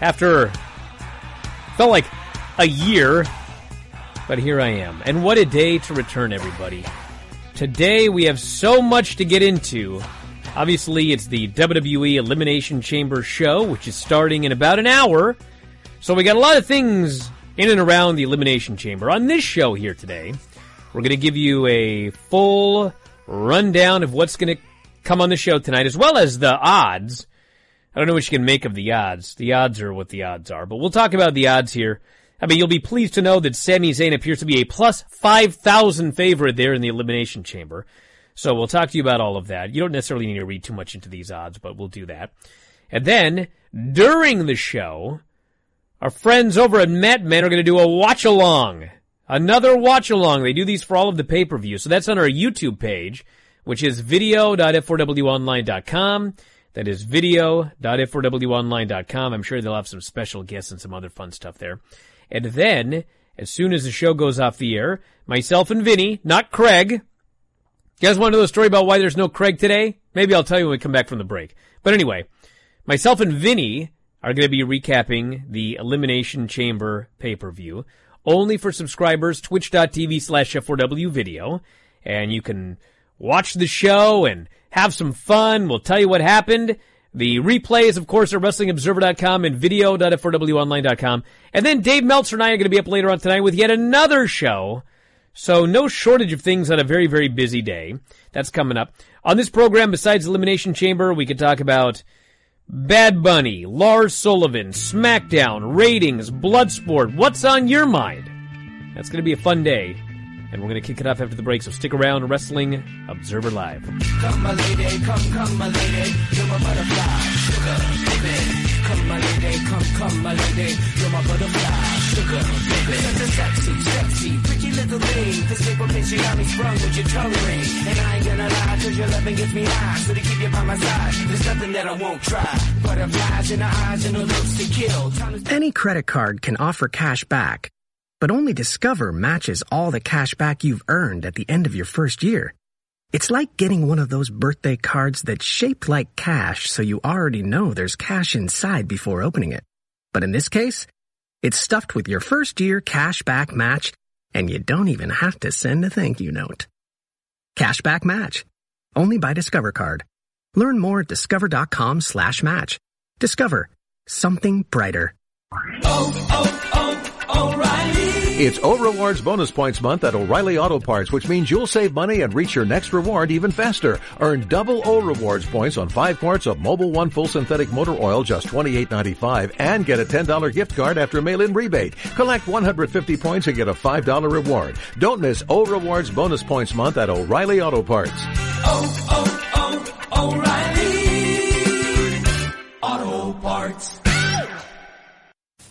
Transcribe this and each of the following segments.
after felt like a year, but here I am. And what a day to return, everybody. Today we have so much to get into. Obviously, it's the WWE Elimination Chamber show, which is starting in about an hour. So we got a lot of things in and around the Elimination Chamber. On this show here today, we're going to give you a full rundown of what's going to come on the show tonight, as well as the odds I don't know what you can make of the odds. The odds are what the odds are, but we'll talk about the odds here. I mean, you'll be pleased to know that Sami Zayn appears to be a plus 5,000 favorite there in the Elimination Chamber. So we'll talk to you about all of that. You don't necessarily need to read too much into these odds, but we'll do that. And then, during the show, our friends over at MetMen are going to do a watch along. Another watch along. They do these for all of the pay-per-view. So that's on our YouTube page, which is video.f4wonline.com. That is video.f4wonline.com. I'm sure they'll have some special guests and some other fun stuff there. And then, as soon as the show goes off the air, myself and Vinny, not Craig. You guys want to know the story about why there's no Craig today? Maybe I'll tell you when we come back from the break. But anyway, myself and Vinny are going to be recapping the Elimination Chamber pay-per-view. Only for subscribers, twitch.tv slash F4W video. And you can watch the show and have some fun. We'll tell you what happened. The replays, of course, are WrestlingObserver.com and video.f4wonline.com. And then Dave Meltzer and I are going to be up later on tonight with yet another show. So no shortage of things on a very, very busy day. That's coming up. On this program, besides Elimination Chamber, we could talk about Bad Bunny, Lars Sullivan, SmackDown, ratings, Bloodsport. What's on your mind? That's going to be a fun day and we're going to kick it off after the break. So stick around, Wrestling Observer Live. Come, my lady, come, come, my lady, you're my butterfly, sugar, baby. Come, my lady, come, come, my lady, you're my butterfly, sugar, baby. Such a sexy, sexy, pretty little thing. This paper pinch, you got me sprung with your tongue ring. And I ain't gonna lie, cause your loving gets me high. So to keep you by my side, there's nothing that I won't try. Butterflies in the eyes and the looks to kill. Time Any credit card can offer cash back, but only Discover matches all the cash back you've earned at the end of your first year. It's like getting one of those birthday cards that's shaped like cash so you already know there's cash inside before opening it. But in this case, it's stuffed with your first year cash back match and you don't even have to send a thank you note. Cashback match. Only by Discover Card. Learn more at discover.com slash match. Discover. Something brighter. Oh, oh, oh, It's O Rewards Bonus Points Month at O'Reilly Auto Parts, which means you'll save money and reach your next reward even faster. Earn double O Rewards points on five quarts of Mobile One Full Synthetic Motor Oil, just $28.95, and get a $10 gift card after mail-in rebate. Collect 150 points and get a $5 reward. Don't miss O Rewards Bonus Points Month at O'Reilly Auto Parts. oh, oh, O'Reilly Auto Parts.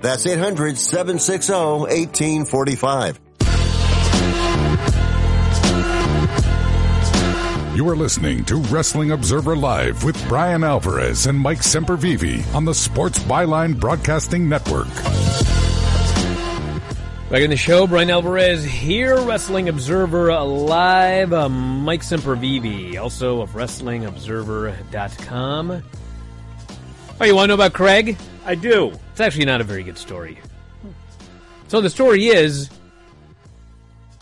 800 760 1845. 800 760 1845. That's 800 760 1845. You are listening to Wrestling Observer Live with Bryan Alvarez and Mike Sempervive on the Sports Byline Broadcasting Network. Back in the show, Bryan Alvarez here, Wrestling Observer Live. Uh, Mike Sempervive, also of WrestlingObserver.com. Oh, you want to know about Craig? I do. It's actually not a very good story. So the story is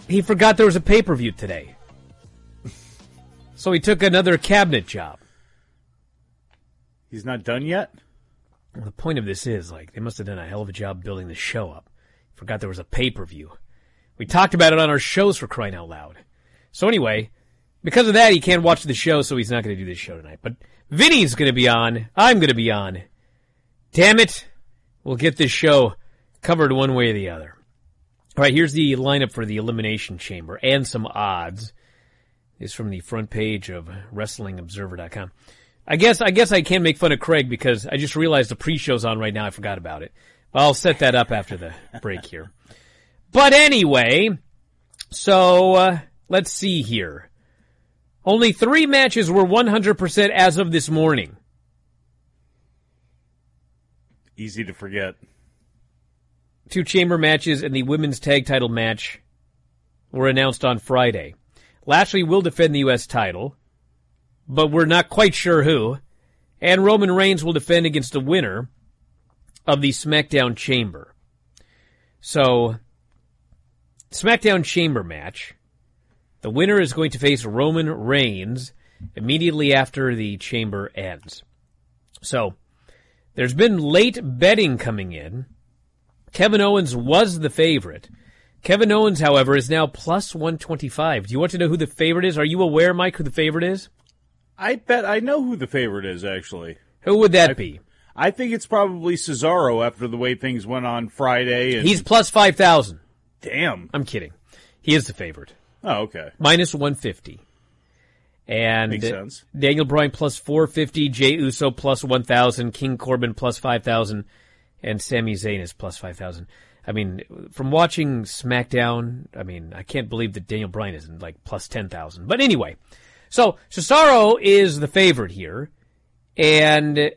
he forgot there was a pay per view today. so he took another cabinet job. He's not done yet? Well, the point of this is like they must have done a hell of a job building the show up. Forgot there was a pay per view. We talked about it on our shows for crying out loud. So anyway, because of that, he can't watch the show, so he's not going to do this show tonight. But Vinny's going to be on. I'm going to be on. Damn it. We'll get this show covered one way or the other. All right, here's the lineup for the Elimination Chamber and some odds. This is from the front page of WrestlingObserver.com. I guess I guess I can't make fun of Craig because I just realized the pre-show's on right now. I forgot about it. I'll set that up after the break here. But anyway, so uh, let's see here. Only three matches were 100% as of this morning. Easy to forget. Two chamber matches and the women's tag title match were announced on Friday. Lashley will defend the U.S. title, but we're not quite sure who. And Roman Reigns will defend against the winner of the SmackDown Chamber. So, SmackDown Chamber match. The winner is going to face Roman Reigns immediately after the Chamber ends. So, there's been late betting coming in. Kevin Owens was the favorite. Kevin Owens, however, is now plus 125. Do you want to know who the favorite is? Are you aware, Mike, who the favorite is? I bet I know who the favorite is, actually. Who would that I, be? I think it's probably Cesaro after the way things went on Friday. And... He's plus 5,000. Damn. I'm kidding. He is the favorite. Oh, okay. Minus 150. And Makes sense. Daniel Bryan plus 450, Jey Uso plus 1,000, King Corbin plus 5,000, and Sami Zayn is plus 5,000. I mean, from watching SmackDown, I mean, I can't believe that Daniel Bryan isn't like plus 10,000. But anyway, so Cesaro is the favorite here. And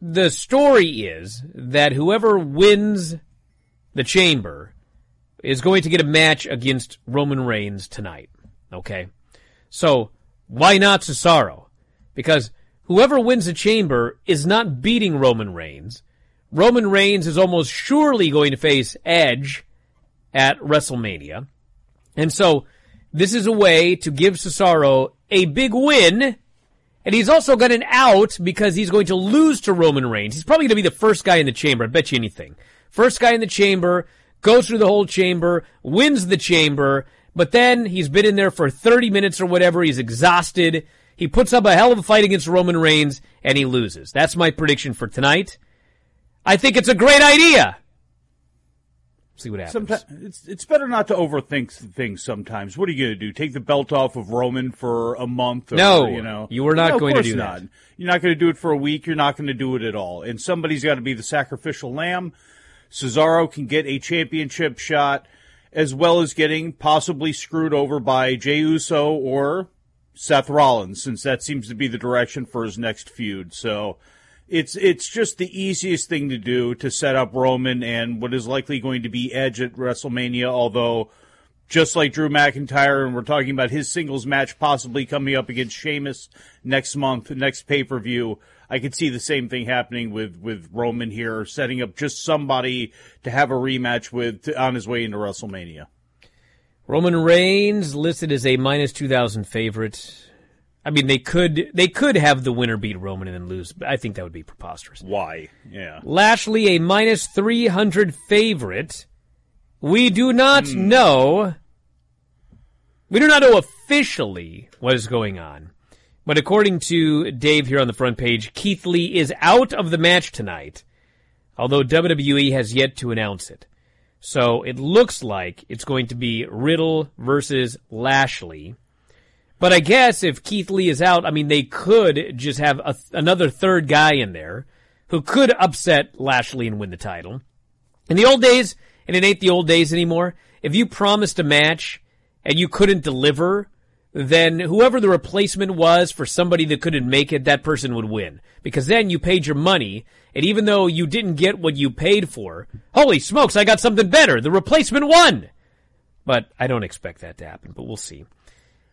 the story is that whoever wins the chamber is going to get a match against Roman Reigns tonight. Okay? So, why not Cesaro? Because whoever wins the chamber is not beating Roman Reigns. Roman Reigns is almost surely going to face Edge at WrestleMania. And so this is a way to give Cesaro a big win. And he's also got an out because he's going to lose to Roman Reigns. He's probably going to be the first guy in the chamber. I bet you anything. First guy in the chamber, goes through the whole chamber, wins the chamber, but then he's been in there for 30 minutes or whatever. He's exhausted. He puts up a hell of a fight against Roman Reigns and he loses. That's my prediction for tonight. I think it's a great idea. See what happens. Sometimes it's it's better not to overthink things. Sometimes, what are you going to do? Take the belt off of Roman for a month? Or, No, you know you are not No, going to do not. that. You're not going to do it for a week. You're not going to do it at all. And somebody's got to be the sacrificial lamb. Cesaro can get a championship shot, as well as getting possibly screwed over by Jey Uso or Seth Rollins, since that seems to be the direction for his next feud. So it's it's just the easiest thing to do to set up Roman and what is likely going to be Edge at WrestleMania, although just like Drew McIntyre, and we're talking about his singles match possibly coming up against Sheamus next month, next pay per view. I could see the same thing happening with, with Roman here, setting up just somebody to have a rematch with to, on his way into WrestleMania. Roman Reigns listed as a minus 2000 favorite. I mean, they could, they could have the winner beat Roman and then lose, but I think that would be preposterous. Why? Yeah. Lashley, a minus 300 favorite. We do not hmm. know. We do not know officially what is going on. But according to Dave here on the front page, Keith Lee is out of the match tonight, although WWE has yet to announce it. So it looks like it's going to be Riddle versus Lashley. But I guess if Keith Lee is out, I mean, they could just have a, another third guy in there who could upset Lashley and win the title. In the old days, and it ain't the old days anymore, if you promised a match and you couldn't deliver, then whoever the replacement was for somebody that couldn't make it, that person would win. Because then you paid your money, and even though you didn't get what you paid for, holy smokes, I got something better. The replacement won! But I don't expect that to happen, but we'll see.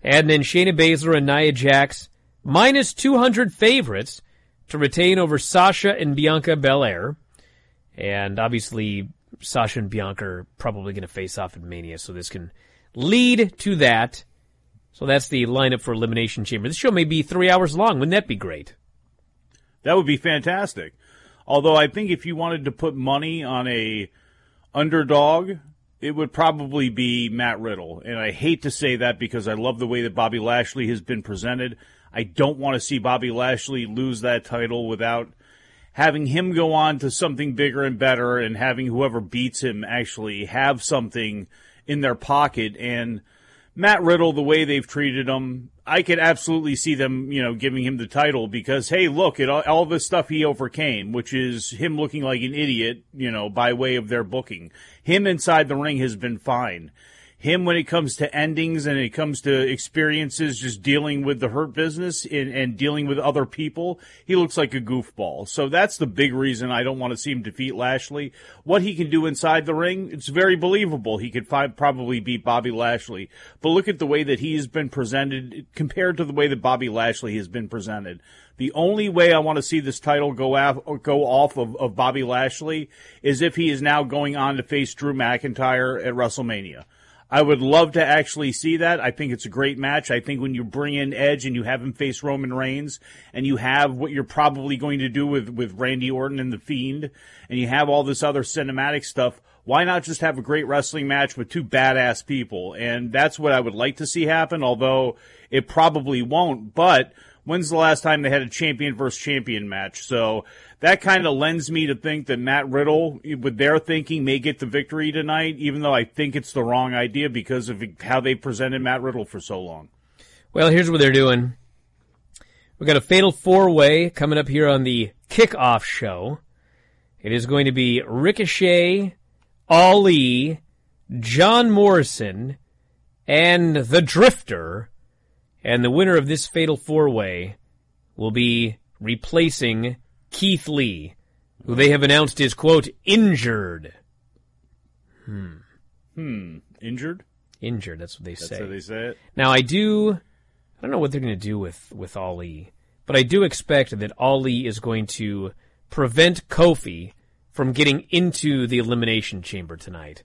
And then Shayna Baszler and Nia Jax, minus 200 favorites to retain over Sasha and Bianca Belair. And obviously, Sasha and Bianca are probably going to face off at Mania, so this can lead to that. So that's the lineup for Elimination Chamber. This show may be three hours long. Wouldn't that be great? That would be fantastic. Although I think if you wanted to put money on a underdog, it would probably be Matt Riddle. And I hate to say that because I love the way that Bobby Lashley has been presented. I don't want to see Bobby Lashley lose that title without having him go on to something bigger and better and having whoever beats him actually have something in their pocket. And Matt Riddle, the way they've treated him, I could absolutely see them, you know, giving him the title because, hey, look at all, all this stuff he overcame, which is him looking like an idiot, you know, by way of their booking. Him inside the ring has been fine. Him when it comes to endings and it comes to experiences, just dealing with the hurt business and, and dealing with other people, he looks like a goofball. So that's the big reason I don't want to see him defeat Lashley. What he can do inside the ring, it's very believable. He could fi- probably beat Bobby Lashley. But look at the way that he's been presented compared to the way that Bobby Lashley has been presented. The only way I want to see this title go off, go off of, of Bobby Lashley is if he is now going on to face Drew McIntyre at WrestleMania. I would love to actually see that. I think it's a great match. I think when you bring in Edge and you have him face Roman Reigns and you have what you're probably going to do with, with Randy Orton and The Fiend and you have all this other cinematic stuff, why not just have a great wrestling match with two badass people? And that's what I would like to see happen, although it probably won't. But when's the last time they had a champion versus champion match? So that kind of lends me to think that Matt Riddle, with their thinking, may get the victory tonight, even though I think it's the wrong idea because of how they presented Matt Riddle for so long. Well, here's what they're doing. We've got a fatal four way coming up here on the kickoff show. It is going to be Ricochet, Ali, John Morrison, and the Drifter. And the winner of this fatal four way will be replacing Keith Lee, who they have announced is, quote, injured. Hmm. Hmm. Injured? Injured, that's what they That's say. how they say it. Now I do I don't know what they're going to do with with Ali, but I do expect that Ali is going to prevent Kofi from getting into the elimination chamber tonight.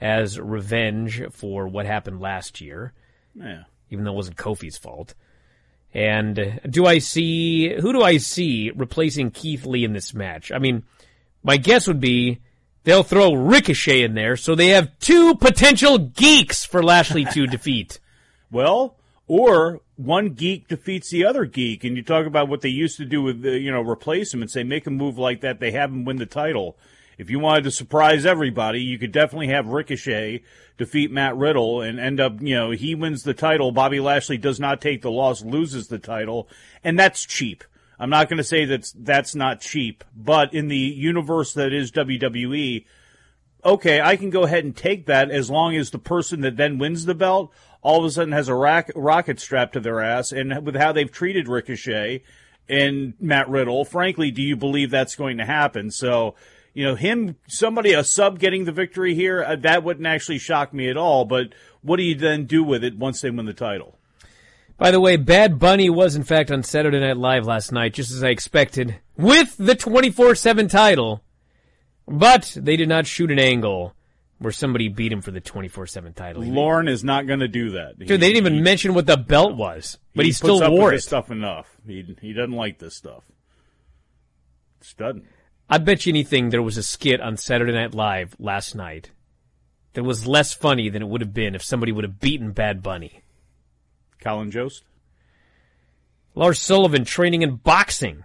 as revenge for what happened last year, Yeah. Even though it wasn't Kofi's fault. And do I see who do I see replacing Keith Lee in this match? I mean, my guess would be they'll throw Ricochet in there, so they have two potential geeks for Lashley to defeat. Well, or one geek defeats the other geek, and you talk about what they used to do with the, you know replace him and say make a move like that. They have him win the title. If you wanted to surprise everybody, you could definitely have Ricochet defeat Matt Riddle and end up, you know, he wins the title. Bobby Lashley does not take the loss, loses the title, and that's cheap. I'm not going to say that that's not cheap, but in the universe that is WWE, okay, I can go ahead and take that as long as the person that then wins the belt all of a sudden has a rack, rocket strapped to their ass. And with how they've treated Ricochet and Matt Riddle, frankly, do you believe that's going to happen? So, you know, him, somebody, a sub getting the victory here, uh, that wouldn't actually shock me at all. But what do you then do with it once they win the title? By the way, Bad Bunny was in fact on Saturday Night Live last night, just as I expected, with the 24-7 title. But they did not shoot an angle where somebody beat him for the 24-7 title. Lorne is not going to do that. Dude, they didn't even mention what the belt was, but he, still puts up wore it. this stuff enough. He he doesn't like this stuff. Doesn't. I bet you anything there was a skit on Saturday Night Live last night that was less funny than it would have been if somebody would have beaten Bad Bunny. Colin Jost? Lars Sullivan training in boxing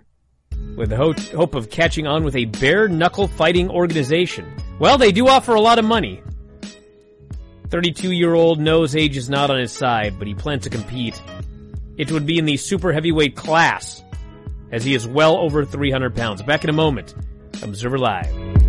with the ho- hope of catching on with a bare knuckle fighting organization. Well, they do offer a lot of money. 32 year old knows age is not on his side, but he plans to compete. It would be in the super heavyweight class, as he is well over 300 pounds. Back in a moment. Observer Live.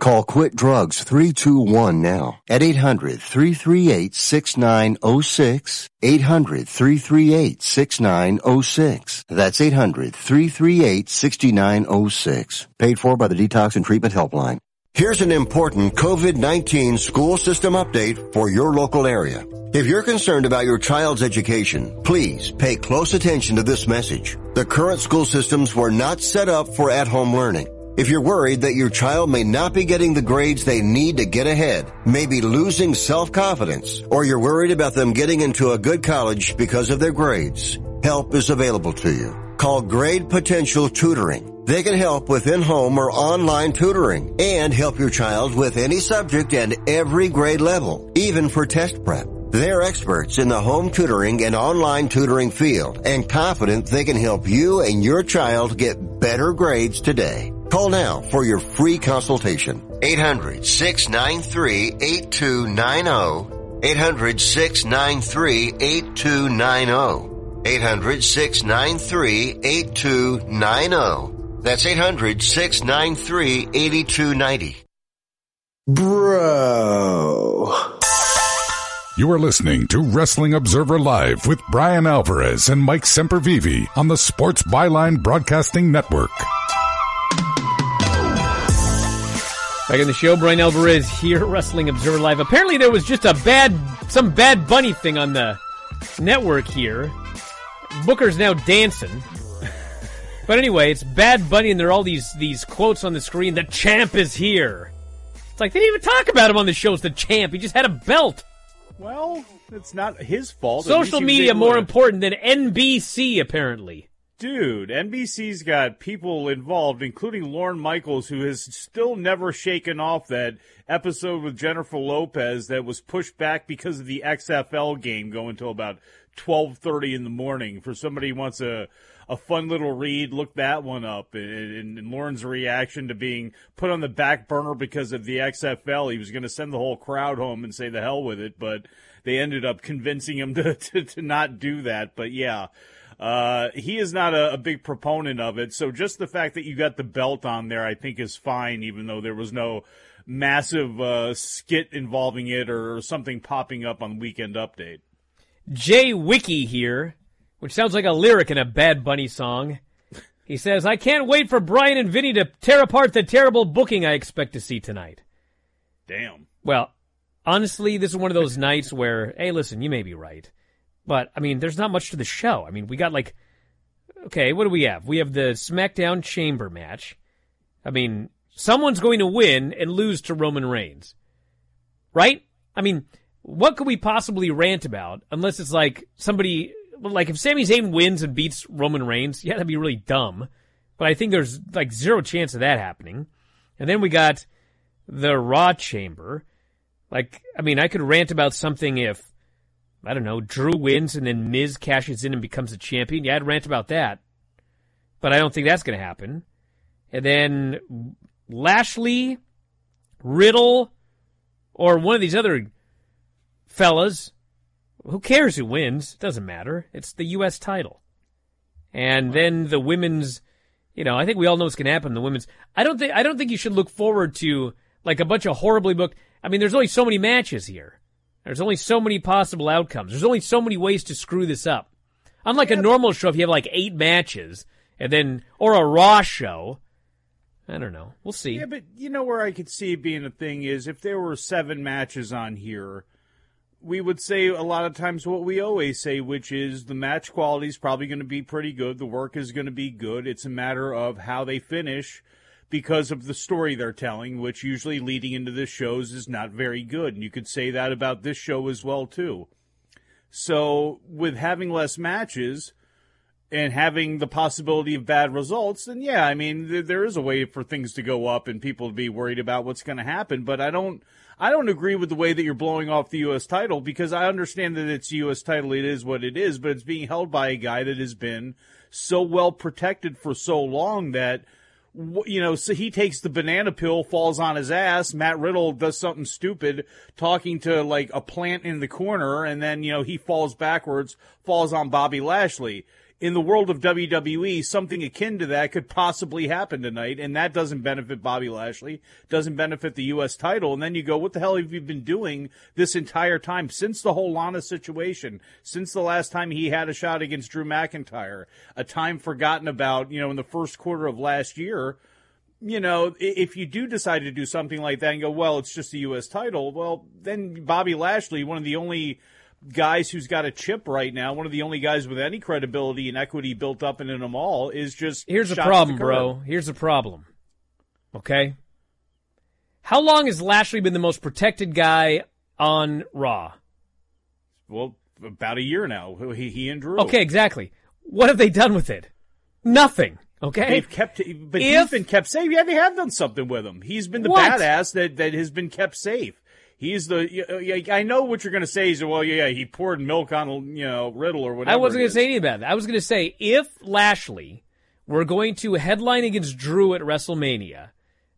Call Quit Drugs 321 now at 800-338-6906. 800-338-6906. That's 800-338-6906. Paid for by the Detox and Treatment Helpline. Here's an important COVID-19 school system update for your local area. If you're concerned about your child's education, please pay close attention to this message. The current school systems were not set up for at-home learning. If you're worried that your child may not be getting the grades they need to get ahead, maybe losing self-confidence, or you're worried about them getting into a good college because of their grades, help is available to you. Call Grade Potential Tutoring. They can help with in-home or online tutoring and help your child with any subject and every grade level, even for test prep. They're experts in the home tutoring and online tutoring field and confident they can help you and your child get better grades today. Call now for your free consultation. 800-693-8290. 800-693-8290. 800-693-8290. That's 800-693-8290. Bro. You are listening to Wrestling Observer Live with Bryan Alvarez and Mike Sempervive on the Sports Byline Broadcasting Network. Back in the show, Bryan Alvarez here, Wrestling Observer Live. Apparently, there was just a bad, some bad bunny thing on the network here. Booker's now dancing. But anyway, it's Bad Bunny, and there are all these these quotes on the screen. The champ is here. It's like they didn't even talk about him on the show as the champ. He just had a belt. Well, it's not his fault. Social least he was media more to- important than NBC, apparently. Dude, NBC's got people involved, including Lorne Michaels, who has still never shaken off that episode with Jennifer Lopez that was pushed back because of the XFL game going till about twelve thirty in the morning. For somebody who wants a a fun little read, look that one up. And, and, Lorne's reaction to being put on the back burner because of the XFL, he was going to send the whole crowd home and say the hell with it, but they ended up convincing him to to, to not do that. But yeah. Uh, he is not a, a big proponent of it. So just the fact that you got the belt on there, I think is fine, even though there was no massive, uh, skit involving it or something popping up on Weekend Update. Jay Wiki here, which sounds like a lyric in a Bad Bunny song. He says, I can't wait for Bryan and Vinny to tear apart the terrible booking I expect to see tonight. Damn. Well, honestly, this is one of those nights where, hey, listen, you may be right. But, I mean, there's not much to the show. I mean, we got like, okay, what do we have? We have the SmackDown Chamber match. I mean, someone's going to win and lose to Roman Reigns. Right? I mean, what could we possibly rant about unless it's like somebody, like if Sami Zayn wins and beats Roman Reigns, yeah, that'd be really dumb. But I think there's like zero chance of that happening. And then we got the Raw Chamber. Like, I mean, I could rant about something if, I don't know, Drew wins and then Miz cashes in and becomes a champion. Yeah, I'd rant about that. But I don't think that's going to happen. And then Lashley, Riddle, or one of these other fellas. Who cares who wins? It doesn't matter. It's the U.S. title. And then the women's, you know, I think we all know what's going to happen the women's. I don't think, I don't think you should look forward to like a bunch of horribly booked. I mean, there's only so many matches here. There's only so many possible outcomes. There's only so many ways to screw this up. Unlike a normal show, if you have like eight matches and then, or a Raw show, I don't know. We'll see. Yeah, but you know where I could see being a thing is if there were seven matches on here, we would say a lot of times what we always say, which is the match quality is probably going to be pretty good. The work is going to be good. It's a matter of how they finish because of the story they're telling, which usually leading into the shows is not very good. And you could say that about this show as well, too. So with having less matches and having the possibility of bad results, then yeah, I mean, th- there is a way for things to go up and people to be worried about what's going to happen. But I don't, I don't agree with the way that you're blowing off the U.S. title because I understand that it's U.S. title. It is what it is, but it's being held by a guy that has been so well protected for so long that you know, so he takes the banana pill, falls on his ass. Matt Riddle does something stupid, talking to like a plant in the corner, and then, you know, he falls backwards, falls on Bobby Lashley. In the world of WWE, something akin to that could possibly happen tonight, and that doesn't benefit Bobby Lashley, doesn't benefit the U.S. title. And then you go, what the hell have you been doing this entire time since the whole Lana situation, since the last time he had a shot against Drew McIntyre, a time forgotten about, you know, in the first quarter of last year? you know, if you do decide to do something like that and go, well, it's just the U.S. title, well, then Bobby Lashley, one of the only guys who's got a chip right now, one of the only guys with any credibility and equity built up in them all, is just Here's the problem, bro. Here's the problem. Okay? How long has Lashley been the most protected guy on Raw? Well, about a year now. He, he and Drew. Okay, exactly. What have they done with it? Nothing. Okay? They've kept, but If- he's been kept safe. Yeah, they have done something with him. He's been the What? badass that, that has been kept safe. He's the. I know what you're going to say. Is well, yeah, he poured milk on a you know Riddle or whatever. I wasn't going to say anything about that. I was going to say if Lashley were going to headline against Drew at WrestleMania,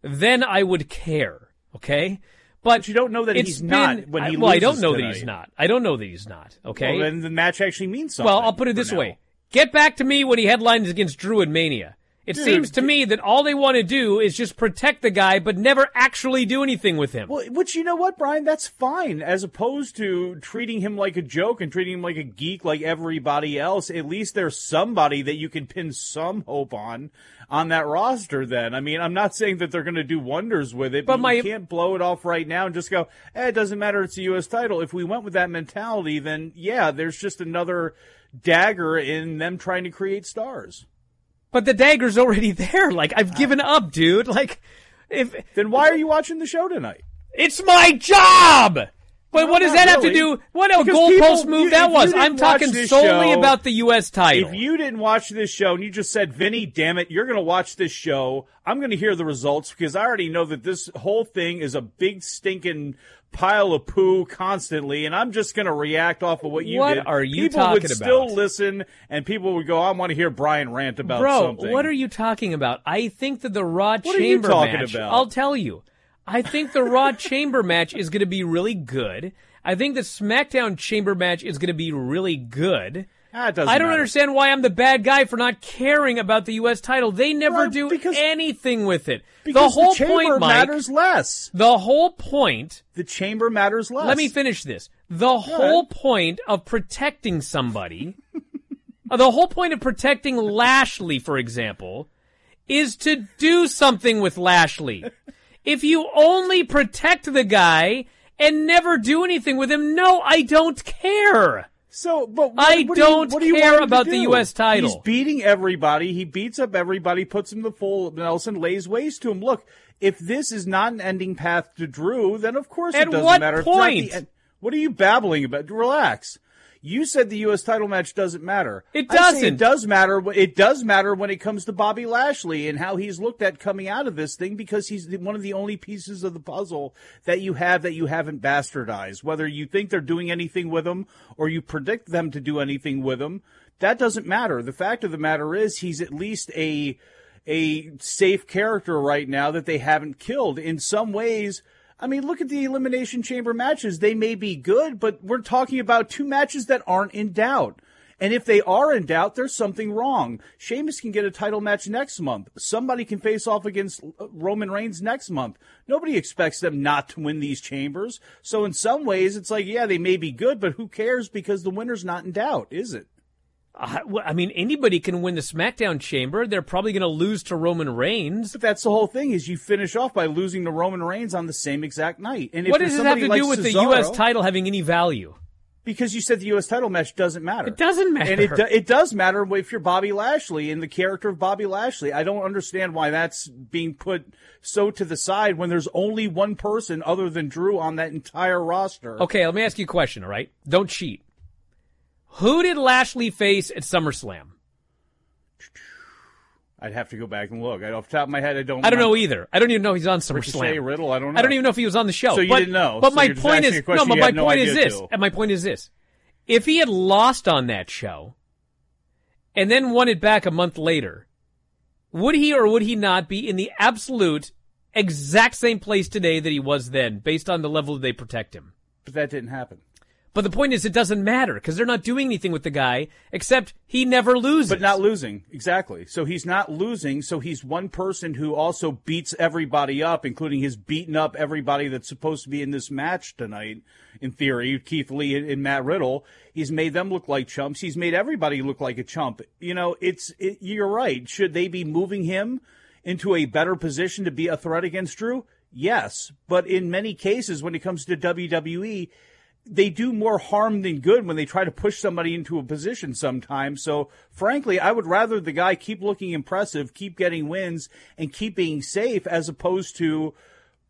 then I would care. Okay. But, you don't know that he's been- not when he I, well, I don't know that he's not. I don't know that he's not. Okay. Well, then the match actually means something. Well, I'll put it this now. way. Get back to me when he headlines against Drew at Mania. It Dude, seems to me that all they want to do is just protect the guy, but never actually do anything with him. Well, which you know what, Bryan, that's fine. As opposed to treating him like a joke and treating him like a geek like everybody else. At least there's somebody that you can pin some hope on on that roster. Then, I mean, I'm not saying that they're going to do wonders with it, But but, my- you can't blow it off right now and just go, eh, "It doesn't matter. It's a U.S. title." If we went with that mentality, then yeah, there's just another dagger in them trying to create stars. But the dagger's already there. Like I've ah. given up, dude. Like if Then why are you watching the show tonight? it's my job. But what does that have to really. do? What a Because goalpost people- move you- that was. I'm talking solely show- about the U.S. title. If you didn't watch this show and you just said, Vinny, damn it, you're going to watch this show, I'm going to hear the results because I already know that this whole thing is a big stinking pile of poo constantly, and I'm just going to react off of what you What did. are you people would talking still listen, and people would go, I want to hear Bryan rant about Bro, something. what are you talking about? I think that the Raw What are you Chamber talking match. about? I'll tell you. I think the Raw Chamber match is going to be really good. I think the SmackDown Chamber match is going to be really good. Ah, I don't matter. understand why I'm the bad guy for not caring about the U.S. title. They never Well, do because- anything with it. the Because whole chamber point, Mike. matters less. The whole point. The chamber matters less. Let me finish this. The whole point of protecting somebody, the whole point of protecting Lashley, for example, is to do something with Lashley. If you only protect the guy and never do anything with him, no, I don't care. So, but what, I what do you- don't do you care him to about the? U.S. title. He's beating everybody. He beats up everybody, puts him the full Nelson, lays waste to him. Look, if this is not an ending path to Drew, then of course At it doesn't what matter. Not the point? what are you babbling about? Relax. You said the U.S. title match doesn't matter. It doesn't. It does matter. It does matter when it comes to Bobby Lashley and how he's looked at coming out of this thing because he's one of the only pieces of the puzzle that you have that you haven't bastardized. Whether you think they're doing anything with him or you predict them to do anything with him, that doesn't matter. The fact of the matter is he's at least a a safe character right now that they haven't killed. In some ways, I mean, look at the Elimination Chamber matches. They may be good, but we're talking about two matches that aren't in doubt. And if they are in doubt, there's something wrong. Sheamus can get a title match next month. Somebody can face off against Roman Reigns next month. Nobody expects them not to win these chambers. So in some ways, it's like, yeah, they may be good, but who cares because the winner's not in doubt, is it? Uh, I mean, anybody can win the SmackDown Chamber. They're probably going to lose to Roman Reigns. But that's the whole thing is you finish off by losing to Roman Reigns on the same exact night. And if What does it have to like do with the U.S. title having any value? Because you said the U.S. title match doesn't matter. It doesn't matter. And it, do, it does matter if you're Bobby Lashley and the character of Bobby Lashley. I don't understand why that's being put so to the side when there's only one person other than Drew on that entire roster. Okay, let me ask you a question, all right? Don't cheat. Who did Lashley face at SummerSlam? I'd have to go back and look. I, off the top of my head, I don't. I don't know either. I don't even know if he's on SummerSlam. Riddle, I don't know. I don't even know if he was on the show. So you but, didn't know. But So my point is no. But my no point is this. to. And my point is this: if he had lost on that show, and then won it back a month later, would he or would he not be in the absolute exact same place today that he was then, based on the level they protect him? But that didn't happen. But the point is, it doesn't matter because they're not doing anything with the guy except he never loses. But not losing, exactly. So he's not losing. So he's one person who also beats everybody up, including his beating up everybody that's supposed to be in this match tonight. In theory, Keith Lee and, and Matt Riddle, he's made them look like chumps. He's made everybody look like a chump. You know, it's it, you're right. Should they be moving him into a better position to be a threat against Drew? Yes, but in many cases, when it comes to WWE, they do more harm than good when they try to push somebody into a position sometimes. So frankly, I would rather the guy keep looking impressive, keep getting wins, and keep being safe as opposed to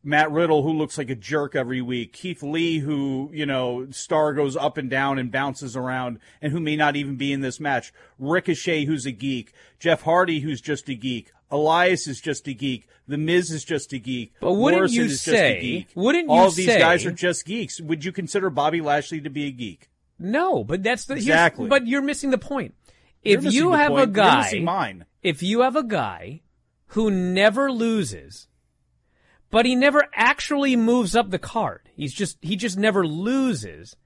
Matt Riddle, who looks like a jerk every week. Keith Lee, who, you know, star goes up and down and bounces around and who may not even be in this match. Ricochet, who's a geek. Jeff Hardy, who's just a geek. Elias is just a geek. The Miz is just a geek. But wouldn't Morrison you just say- a geek. wouldn't All you of these say- guys are just geeks. Would you consider Bobby Lashley to be a geek? No, but that's the Exactly. But you're missing the point. If you have point. a guy, if you have a guy who never loses, but he never actually moves up the card. He's just, he just never loses.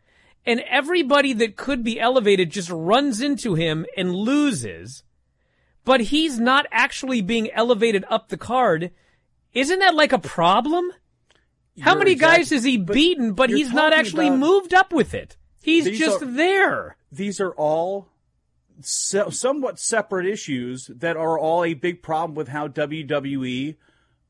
And everybody that could be elevated just runs into him and loses. But he's not actually being elevated up the card. Isn't that like a problem? How You're many guys has he but beaten, but he's not actually about- moved up with it? He's just are- there. These are all so, somewhat separate issues that are all a big problem with how WWE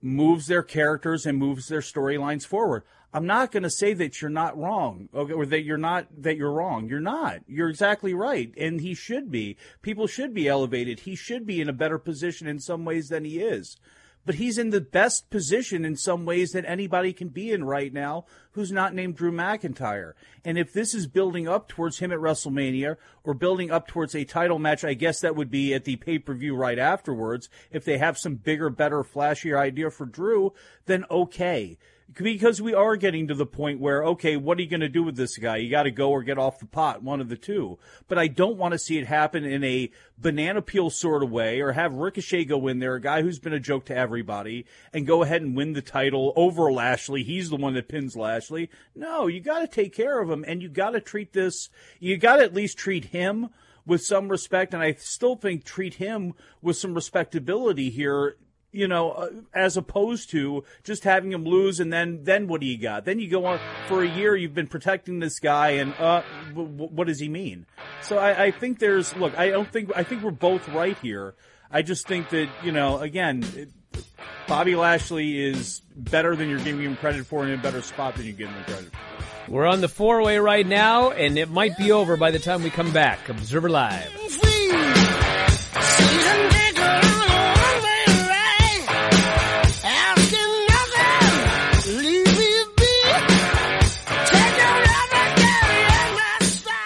moves their characters and moves their storylines forward. I'm not going to say that you're not wrong, okay, or that you're not that you're wrong. You're not. You're exactly right, and he should be. People should be elevated. He should be in a better position in some ways than he is. But he's in the best position in some ways that anybody can be in right now who's not named Drew McIntyre. And if this is building up towards him at WrestleMania or building up towards a title match, I guess that would be at the pay per view right afterwards. If they have some bigger, better, flashier idea for Drew, then okay because we are getting to the point where okay what are you going to do with this guy? You got to go or get off the pot one of the two. But i don't want to see it happen in a banana peel sort of way or have ricochet go in there a guy who's been a joke to everybody and go ahead and win the title over lashley. He's the one that pins lashley. No you got to take care of him and you got to treat this you got to at least treat him with some respect and i still think treat him with some respectability here you know, uh, as opposed to just having him lose and then then what do you got? Then you go on for a year. You've been protecting this guy, and uh, w- w- what does he mean? So I, I think there's look. I don't think I think we're both right here. I just think that you know, again, it, Bobby Lashley is better than you're giving him credit for, and in a better spot than you're giving him credit for. We're on the four way right now, and it might be over by the time we come back. Observer Live.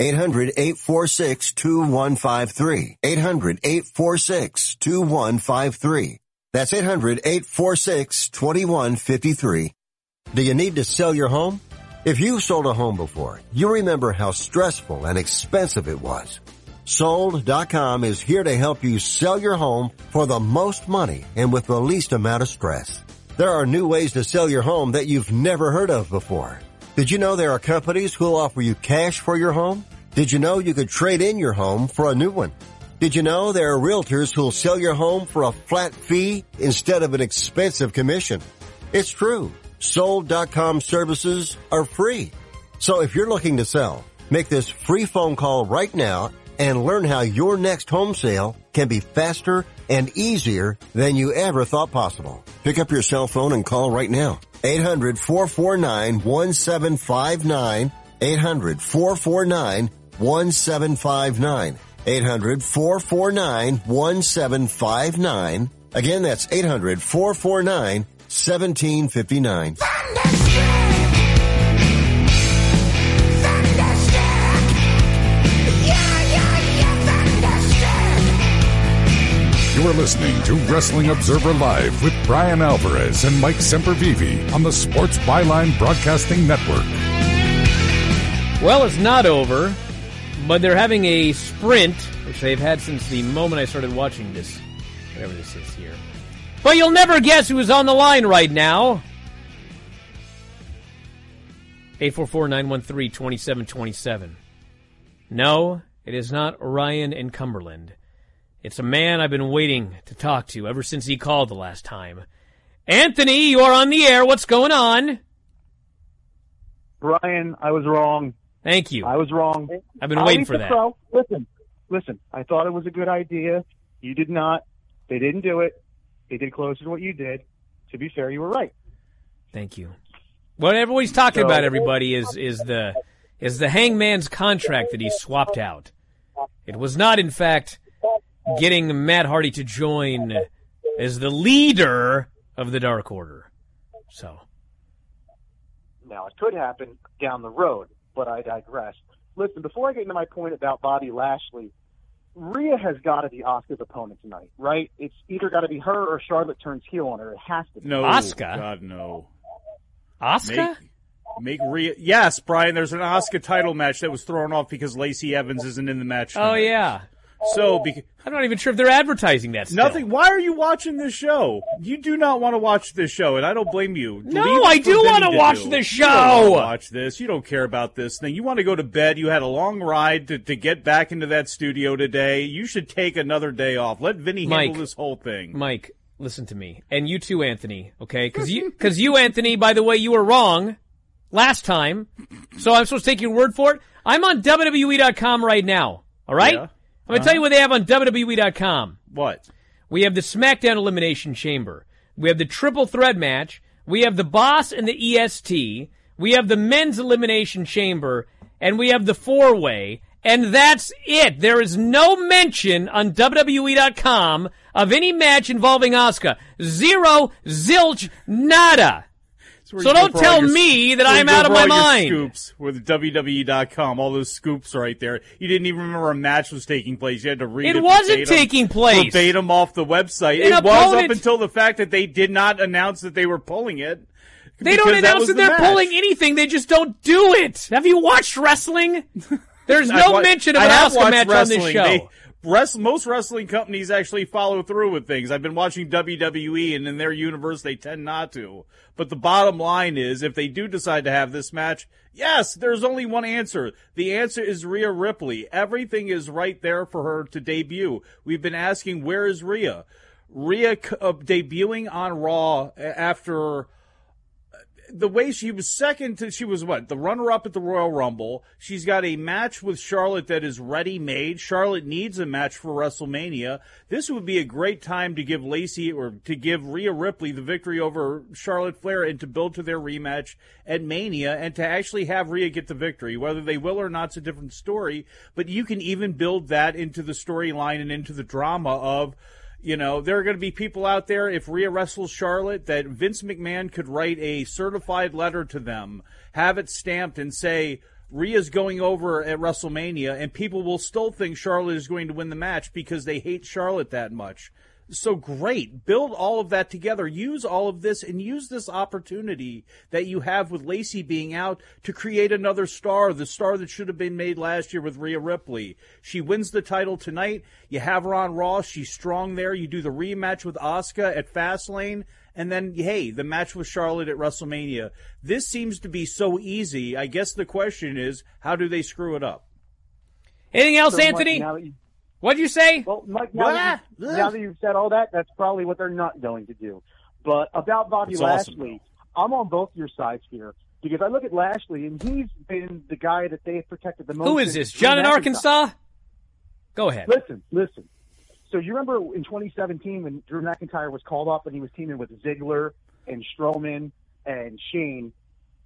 800-846-2153. 800-846-2153. That's 800-846-2153. Do you need to sell your home? If you've sold a home before, you remember how stressful and expensive it was. Sold.com is here to help you sell your home for the most money and with the least amount of stress. There are new ways to sell your home that you've never heard of before. Did you know there are companies who'll offer you cash for your home? Did you know you could trade in your home for a new one? Did you know there are realtors who'll sell your home for a flat fee instead of an expensive commission? It's true. Sold.com services are free. So if you're looking to sell, make this free phone call right now and learn how your next home sale can be faster and easier than you ever thought possible. Pick up your cell phone and call right now. 800-449-1759. 800-449-1759. 800-449-1759. Again, that's 800-449-1759. You are listening to Wrestling Observer Live with Bryan Alvarez and Mike Sempervive on the Sports Byline Broadcasting Network. Well, it's not over, but they're having a sprint, which they've had since the moment I started watching this, whatever this is here. But you'll never guess who is on the line right now. 844-913-2727. No, it is not Ryan in Cumberland. It's a man I've been waiting to talk to ever since he called the last time. Anthony, you are on the air. What's going on? Bryan, I was wrong. Thank you. I was wrong. I've been I'll waiting for that. crow. Listen, listen. I thought it was a good idea. You did not. They didn't do it. They did closer to what you did. To be fair, you were right. Thank you. What everybody's talking So- about, everybody, is is the is the hangman's contract that he swapped out. It was not, in fact, getting Matt Hardy to join as the leader of the Dark Order. So Now, it could happen down the road, but I digress. Listen, before I get into my point about Bobby Lashley, Rhea has got to be Asuka's opponent tonight, right? It's either got to be her or Charlotte turns heel on her. It has to be. No, Asuka. God, no. Asuka? Make, make Rhea. Yes, Bryan. There's an Asuka title match that was thrown off because Lacey Evans isn't in the match. Oh yeah. So beca- I'm not even sure if they're advertising that. Still. nothing. Why are you watching this show? You do not want to watch this show, and I don't blame you. No, Leave I do wanna to watch do. the You show. watch this. You don't care about this thing. You want to go to bed. You had a long ride to, to get back into that studio today. You should take another day off. Let Vinny Mike. handle this whole thing. Mike, listen to me, and you too, Anthony. Okay, because you, because you, Anthony, by the way, you were wrong last time, so I'm supposed to take your word for it. I'm on WWE.com right now. All right, Yeah. I'm gonna tell you what they have on WWE.com. What? We have the SmackDown Elimination Chamber. We have the Triple Threat match. We have the Boss and the EST. We have the Men's Elimination Chamber, and we have the Four Way. And that's it. There is no mention on WWE.com of any match involving Asuka. Zero, zilch, nada. So don't tell your- me that I'm out of my mind. Scoops with WWE.com, all those scoops right there. You didn't even remember a match was taking place. You had to read It it. wasn't verbatim- taking place. verbatim off the website. An it was up until the fact that they did not announce that they were pulling it. They don't because that announce that the they're match. pulling anything. They just don't do it. Have you watched wrestling? There's no wa- mention of an Asuka watched match on this show. They- rest, most wrestling companies actually follow through with things. I've been watching WWE, and in their universe, they tend not to. But the bottom line is, if they do decide to have this match, yes, there's only one answer. The answer is Rhea Ripley. Everything is right there for her to debut. We've been asking, where is Rhea? Rhea uh, debuting on Raw after the way she was second to she was what the runner up at the Royal Rumble. She's got a match with Charlotte that is ready made. Charlotte needs a match for WrestleMania. This would be a great time to give Lacey or to give Rhea Ripley the victory over Charlotte Flair and to build to their rematch at Mania and to actually have Rhea get the victory. Whether they will or not not's a different story, but you can even build that into the storyline and into the drama of you know, there are going to be people out there, if Rhea wrestles Charlotte, that Vince McMahon could write a certified letter to them, have it stamped, and say, Rhea's going over at WrestleMania, and people will still think Charlotte is going to win the match because they hate Charlotte that much. So great. Build all of that together. Use all of this and use this opportunity that you have with Lacey being out to create another star, the star that should have been made last year with Rhea Ripley. She wins the title tonight. You have her on Raw. She's strong there. You do the rematch with Asuka at Fastlane. And then, hey, the match with Charlotte at WrestleMania. This seems to be so easy. I guess the question is, how do they screw it up? Anything else, So, Anthony? now that you- What'd you say? Well, Mike, now, that you, now that you've said all that, that's probably what they're not going to do. But about Bobby awesome, Lashley, I'm on both your sides here because I look at Lashley and he's been the guy that they've protected the most. Who is this? John in Arkansas? Go ahead. Listen, listen. So you remember in 2017 when Drew McIntyre was called up and he was teaming with Ziggler and Strowman and Shane.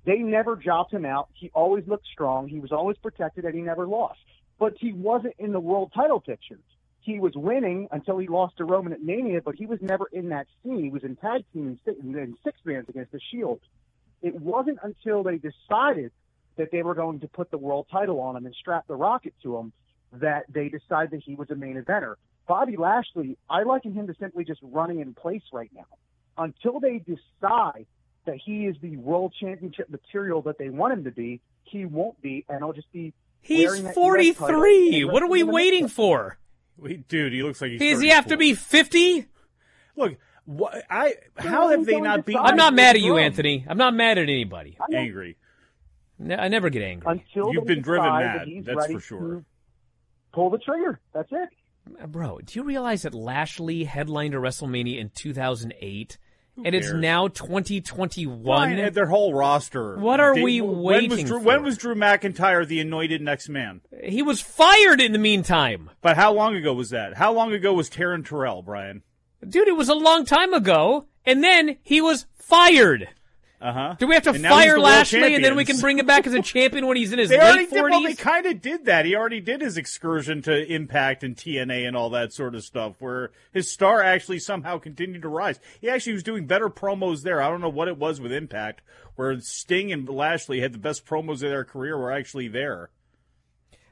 They never jobbed him out. He always looked strong. He was always protected, and he never lost. But he wasn't in the world title picture. He was winning until he lost to Roman at Mania, but he was never in that scene. He was in tag team and six bands against the Shield. It wasn't until they decided that they were going to put the world title on him and strap the rocket to him that they decided that he was a main eventer. Bobby Lashley, I liken him to simply just running in place right now. Until they decide that he is the world championship material that they want him to be, he won't be, and I'll just be. He's wearing that US 43. What are we waiting for? Wait, dude, he looks like he's. Does he have to be 50? Look, what, I how have they not beaten? I'm not mad at you, Anthony. I'm not mad at anybody. I'm Angry. Ne- I never get angry. Until You've been driven mad, that that's for sure. Pull the trigger. That's it. Bro, do you realize that Lashley headlined a WrestleMania in 2008? And it's now 2021? Fine, their whole roster. What are They- we when was waiting Drew, for? When was Drew McIntyre the anointed next man? He was fired in the meantime. But how long ago was that? How long ago was Taryn Terrell, Bryan? Dude, it was a long time ago. And then he was fired. Uh huh. Do we have to And fire Lashley and then we can bring him back as a champion when he's in his They late did. Well, they 40s? kind of did that. He already did his excursion to Impact and TNA and all that sort of stuff, where his star actually somehow continued to rise. He actually was doing better promos there. I don't know what it was with Impact, where Sting and Lashley had the best promos of their career. Were actually there.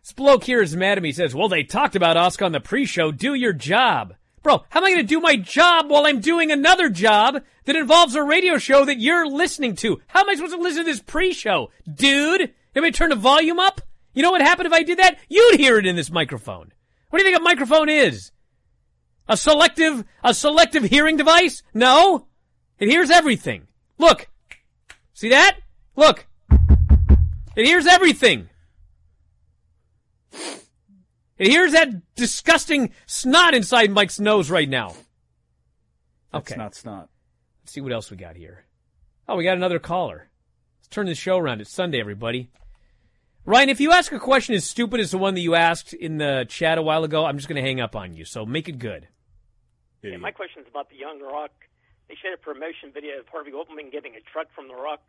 This bloke here is mad at me. He says, well, they talked about Asuka on the pre-show. Do your job. Bro, how am I going to do my job while I'm doing another job that involves a radio show that you're listening to? How am I supposed to listen to this pre-show? Dude, I turn the volume up? You know what happened if I did that? You'd hear it in this microphone. What do you think a microphone is? A selective, a selective hearing device? No. It hears everything. Look. See that? Look. It hears everything. It here's that disgusting snot inside Mike's nose right now. That's Okay. not snot. Let's see what else we got here. Oh, we got another caller. Let's turn the show around. It's Sunday, everybody. Ryan, if you ask a question as stupid as the one that you asked in the chat a while ago, I'm just going to hang up on you. So make it good. Yeah, my question is about the Young Rock. They showed a promotion video of Harvey Whippleman getting a truck from The Rock.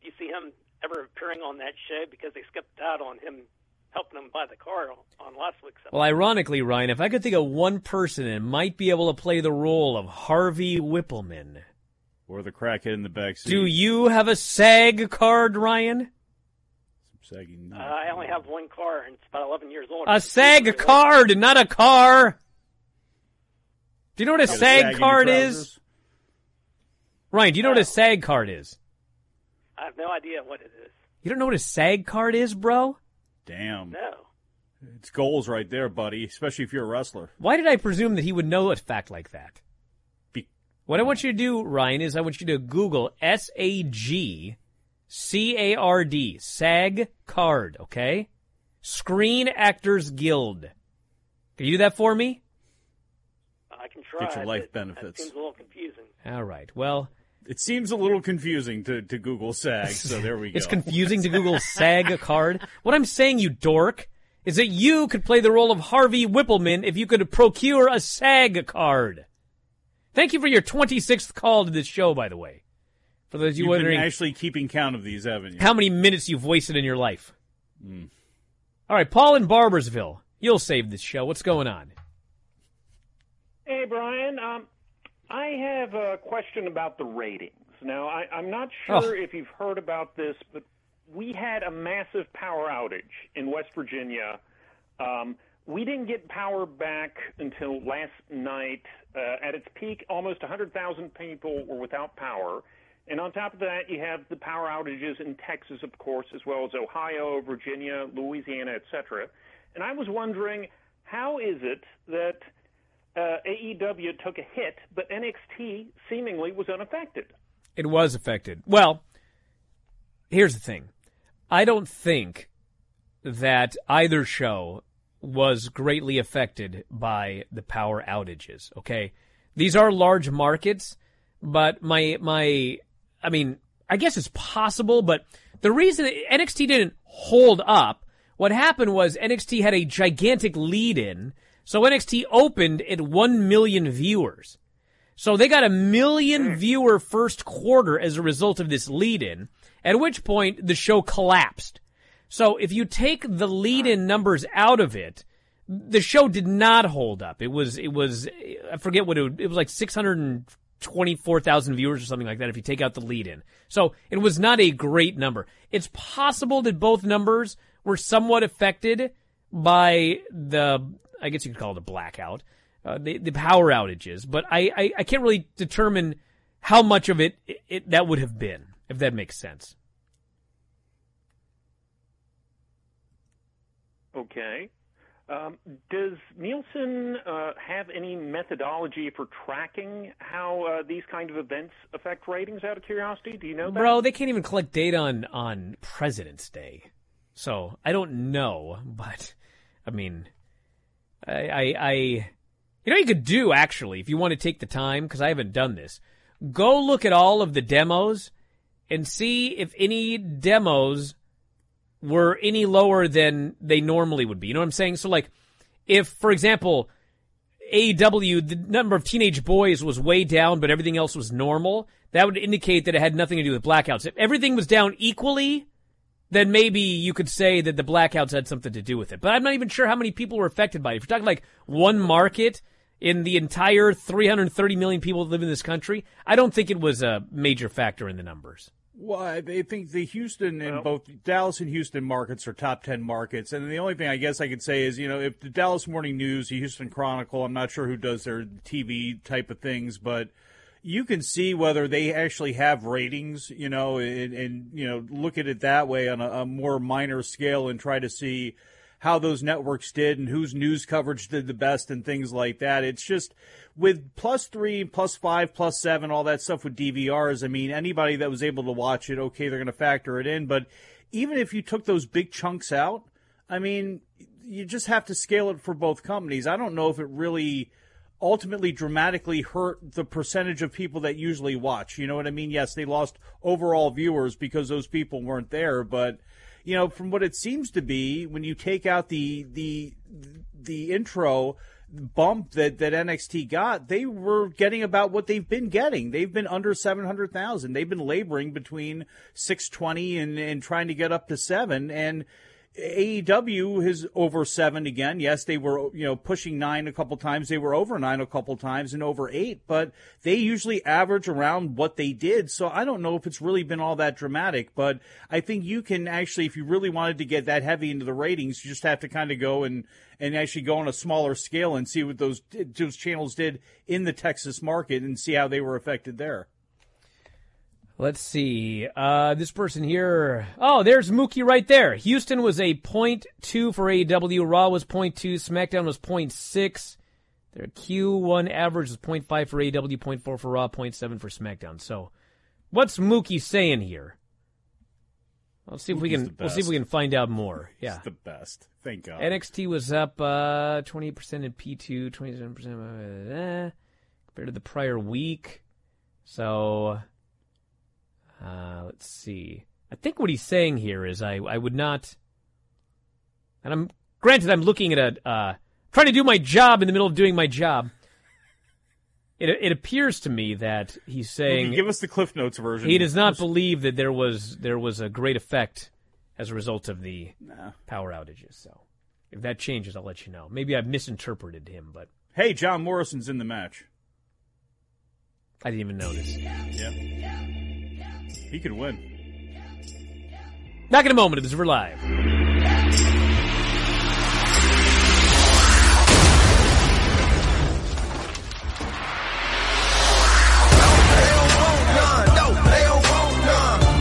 Do you see him ever appearing on that show? Because they skipped out on him helping them buy the car on last week's episode. Well, ironically, Ryan, if I could think of one person that might be able to play the role of Harvey Whippleman, Or the crackhead in the back seat. do you have a SAG card, Ryan? Some Sagging Uh, I only have one car, and it's about 11 years old. A SAG card, not a car. Do you know what a Got a SAG sag card is? Ryan, do you know what a SAG card is? I have no idea what it is. You don't know what a SAG card is, bro? Damn. No. It's goals right there, buddy. Especially if you're a wrestler. Why did I presume that he would know a fact like that? Be- what I want you to do, Ryan, is I want you to Google S A G C A R D, SAG card, okay? Screen Actors Guild. Can you do that for me? I can try. Get your life benefits. It seems a little confusing. All right. Well, It seems a little confusing to, to Google SAG, so there we go. It's confusing to Google SAG a card. What I'm saying, you dork, is that you could play the role of Harvey Whippleman if you could procure a SAG card. Thank you for your 26th call to this show, by the way. For those of you You've wondering been actually keeping count of these, haven't you? how many minutes you've wasted in your life. Mm. All right, Paul in Barboursville. You'll save this show. What's going on? Hey, Bryan. Um, I have a question about the ratings. Now, I, I'm not sure Oh. if you've heard about this, but we had a massive power outage in West Virginia. Um, we didn't get power back until last night. Uh, at its peak, almost 100,000 people were without power. And on top of that, you have the power outages in Texas, of course, as well as Ohio, Virginia, Louisiana, etc. And I was wondering, how is it that uh, AEW took a hit, but NXT seemingly was unaffected? It was affected. Well, here's the thing. I don't think that either show was greatly affected by the power outages, okay? These are large markets, but my my I mean, I guess it's possible, but the reason NXT didn't hold up, what happened was NXT had a gigantic lead in, so NXT opened at 1 million viewers. So they got a million hmm. viewer first quarter as a result of this lead in. At which point the show collapsed. So if you take the lead-in numbers out of it, the show did not hold up. It was it was I forget what it, it was like 624,000 viewers or something like that if you take out the lead-in. So it was not a great number. It's possible that both numbers were somewhat affected by the I guess you could call it a blackout, uh, the the power outages, but I, I I can't really determine how much of it, it, it that would have been if that makes sense. Okay. Um, does Nielsen uh, have any methodology for tracking how uh, these kind of events affect ratings? Out of curiosity, do you know that? Bro, they can't even collect data on on President's Day, so I don't know. But I mean, I, I, I you know, you could do actually if you want to take the time because I haven't done this. Go look at all of the demos and see if any demos were any lower than they normally would be. You know what I'm saying? So like, if for example, AEW the number of teenage boys was way down, but everything else was normal, that would indicate that it had nothing to do with blackouts. If everything was down equally, then maybe you could say that the blackouts had something to do with it. But I'm not even sure how many people were affected by it. If you're talking like one market in the entire 330 million people that live in this country, I don't think it was a major factor in the numbers. Well, I think the Houston and both Dallas and Houston markets are top 10 markets. And the only thing I guess I could say is, you know, if the Dallas Morning News, the Houston Chronicle, I'm not sure who does their TV type of things, but you can see whether they actually have ratings, you know, and, and you know, look at it that way on a, a more minor scale and try to see how those networks did and whose news coverage did the best and things like that. It's just with plus three, plus five, plus seven, all that stuff with DVRs. I mean, anybody that was able to watch it, okay, they're going to factor it in. But even if you took those big chunks out, I mean, you just have to scale it for both companies. I don't know if it really ultimately dramatically hurt the percentage of people that usually watch. You know what I mean? Yes, they lost overall viewers because those people weren't there, but you know, from what it seems to be, when you take out the the the intro bump that, that NXT got, they were getting about what they've been getting. They've been under 700,000. They've been laboring between 620 and, and trying to get up to seven. And AEW is over seven again. Yes, they were, you know, pushing nine a couple times. They were over nine a couple times and over eight, but they usually average around what they did. So I don't know if it's really been all that dramatic, but I think you can actually, if you really wanted to get that heavy into the ratings, you just have to kind of go and, and actually go on a smaller scale and see what those, those channels did in the Texas market and see how they were affected there. Let's see. Uh, this person here. Oh, there's Mookie right there. Houston was a point two for AEW. Raw was point two. SmackDown was point six. Their Q1 average was point five for AEW, point four for Raw, point seven for SmackDown. So, what's Mookie saying here? Let's see if we can. We'll see if we can find out more. Yeah, He's the best. Thank God. NXT was up uh, 28% in P2, 27% uh, compared to the prior week. So let's see. I think what he's saying here is I, I would not, and I'm granted I'm looking at a uh, trying to do my job in the middle of doing my job. It it appears to me that he's saying give us the Cliff Notes version. He does not believe that there was there was a great effect as a result of the nah. power outages. So if that changes, I'll let you know. Maybe I've misinterpreted him, but hey, John Morrison's in the match. I didn't even notice. Yeah. He could win. Back in a moment, it is for live.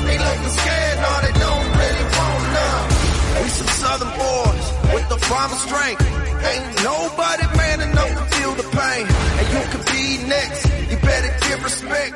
They looking scared on it, don't really won't none. We some southern boys with the promised strength. Ain't nobody man enough to feel the pain. And you could be next. You better give respect.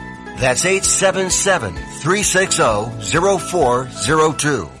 That's 877-360-0402.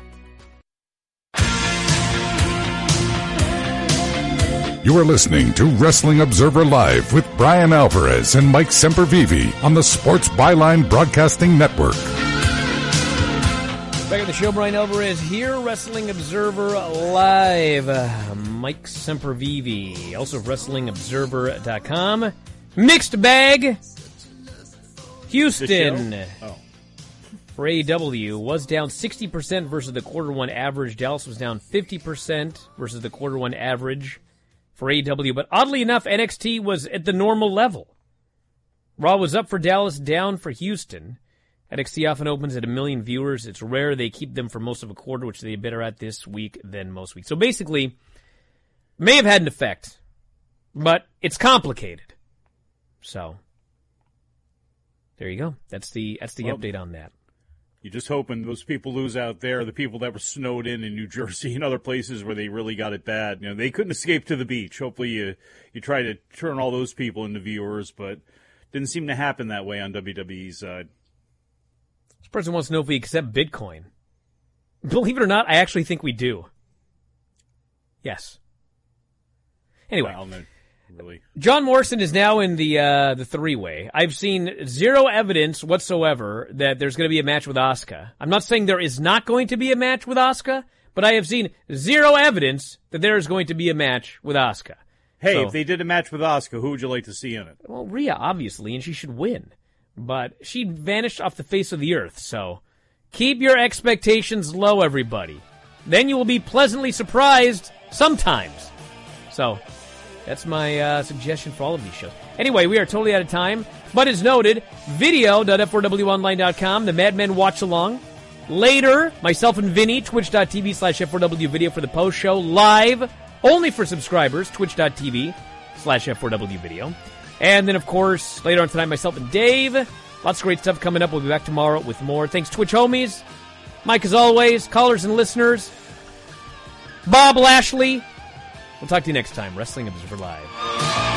You are listening to Wrestling Observer Live with Bryan Alvarez and Mike Sempervive on the Sports Byline Broadcasting Network. Back at the show, Bryan Alvarez here, Wrestling Observer Live. Mike Sempervive, also of WrestlingObserver.com. Mixed bag. Houston. Oh. For AEW was down 60% versus the quarter one average. Dallas was down 50% versus the quarter one average for AEW. But oddly enough, NXT was at the normal level. Raw was up for Dallas, down for Houston. NXT often opens at a million viewers. It's rare they keep them for most of a quarter, which they better at this week than most weeks. So basically, may have had an effect, but it's complicated. So there you go. That's the that's the Well, update on that. You're just hoping those people lose out there, the people that were snowed in in New Jersey and other places where they really got it bad. You know, they couldn't escape to the beach. Hopefully, you you try to turn all those people into viewers, but didn't seem to happen that way on WWE's side. This person wants to know if we accept Bitcoin. Believe it or not, I actually think we do. Yes. Anyway, Well, no, really. John Morrison is now in the uh, the three way. I've seen zero evidence whatsoever that there's going to be a match with Asuka. I'm not saying there is not going to be a match with Asuka, but I have seen zero evidence that there is going to be a match with Asuka. Hey, So- if they did a match with Asuka, who would you like to see in it? Well, Rhea, obviously, and she should win. But she vanished off the face of the earth, so keep your expectations low, everybody. Then you will be pleasantly surprised sometimes. So, that's my uh, suggestion for all of these shows. Anyway, we are totally out of time, but as noted, video.f4wonline.com, the Mad Men watch along. Later, myself and Vinny, twitch.tv slash F4W video for the post show, live, only for subscribers, twitch.tv slash F4W video. And then, of course, later on tonight, myself and Dave. Lots of great stuff coming up. We'll be back tomorrow with more. Thanks, Twitch homies. Mike, as always, callers and listeners. Bob Lashley. We'll talk to you next time. Wrestling Observer Live.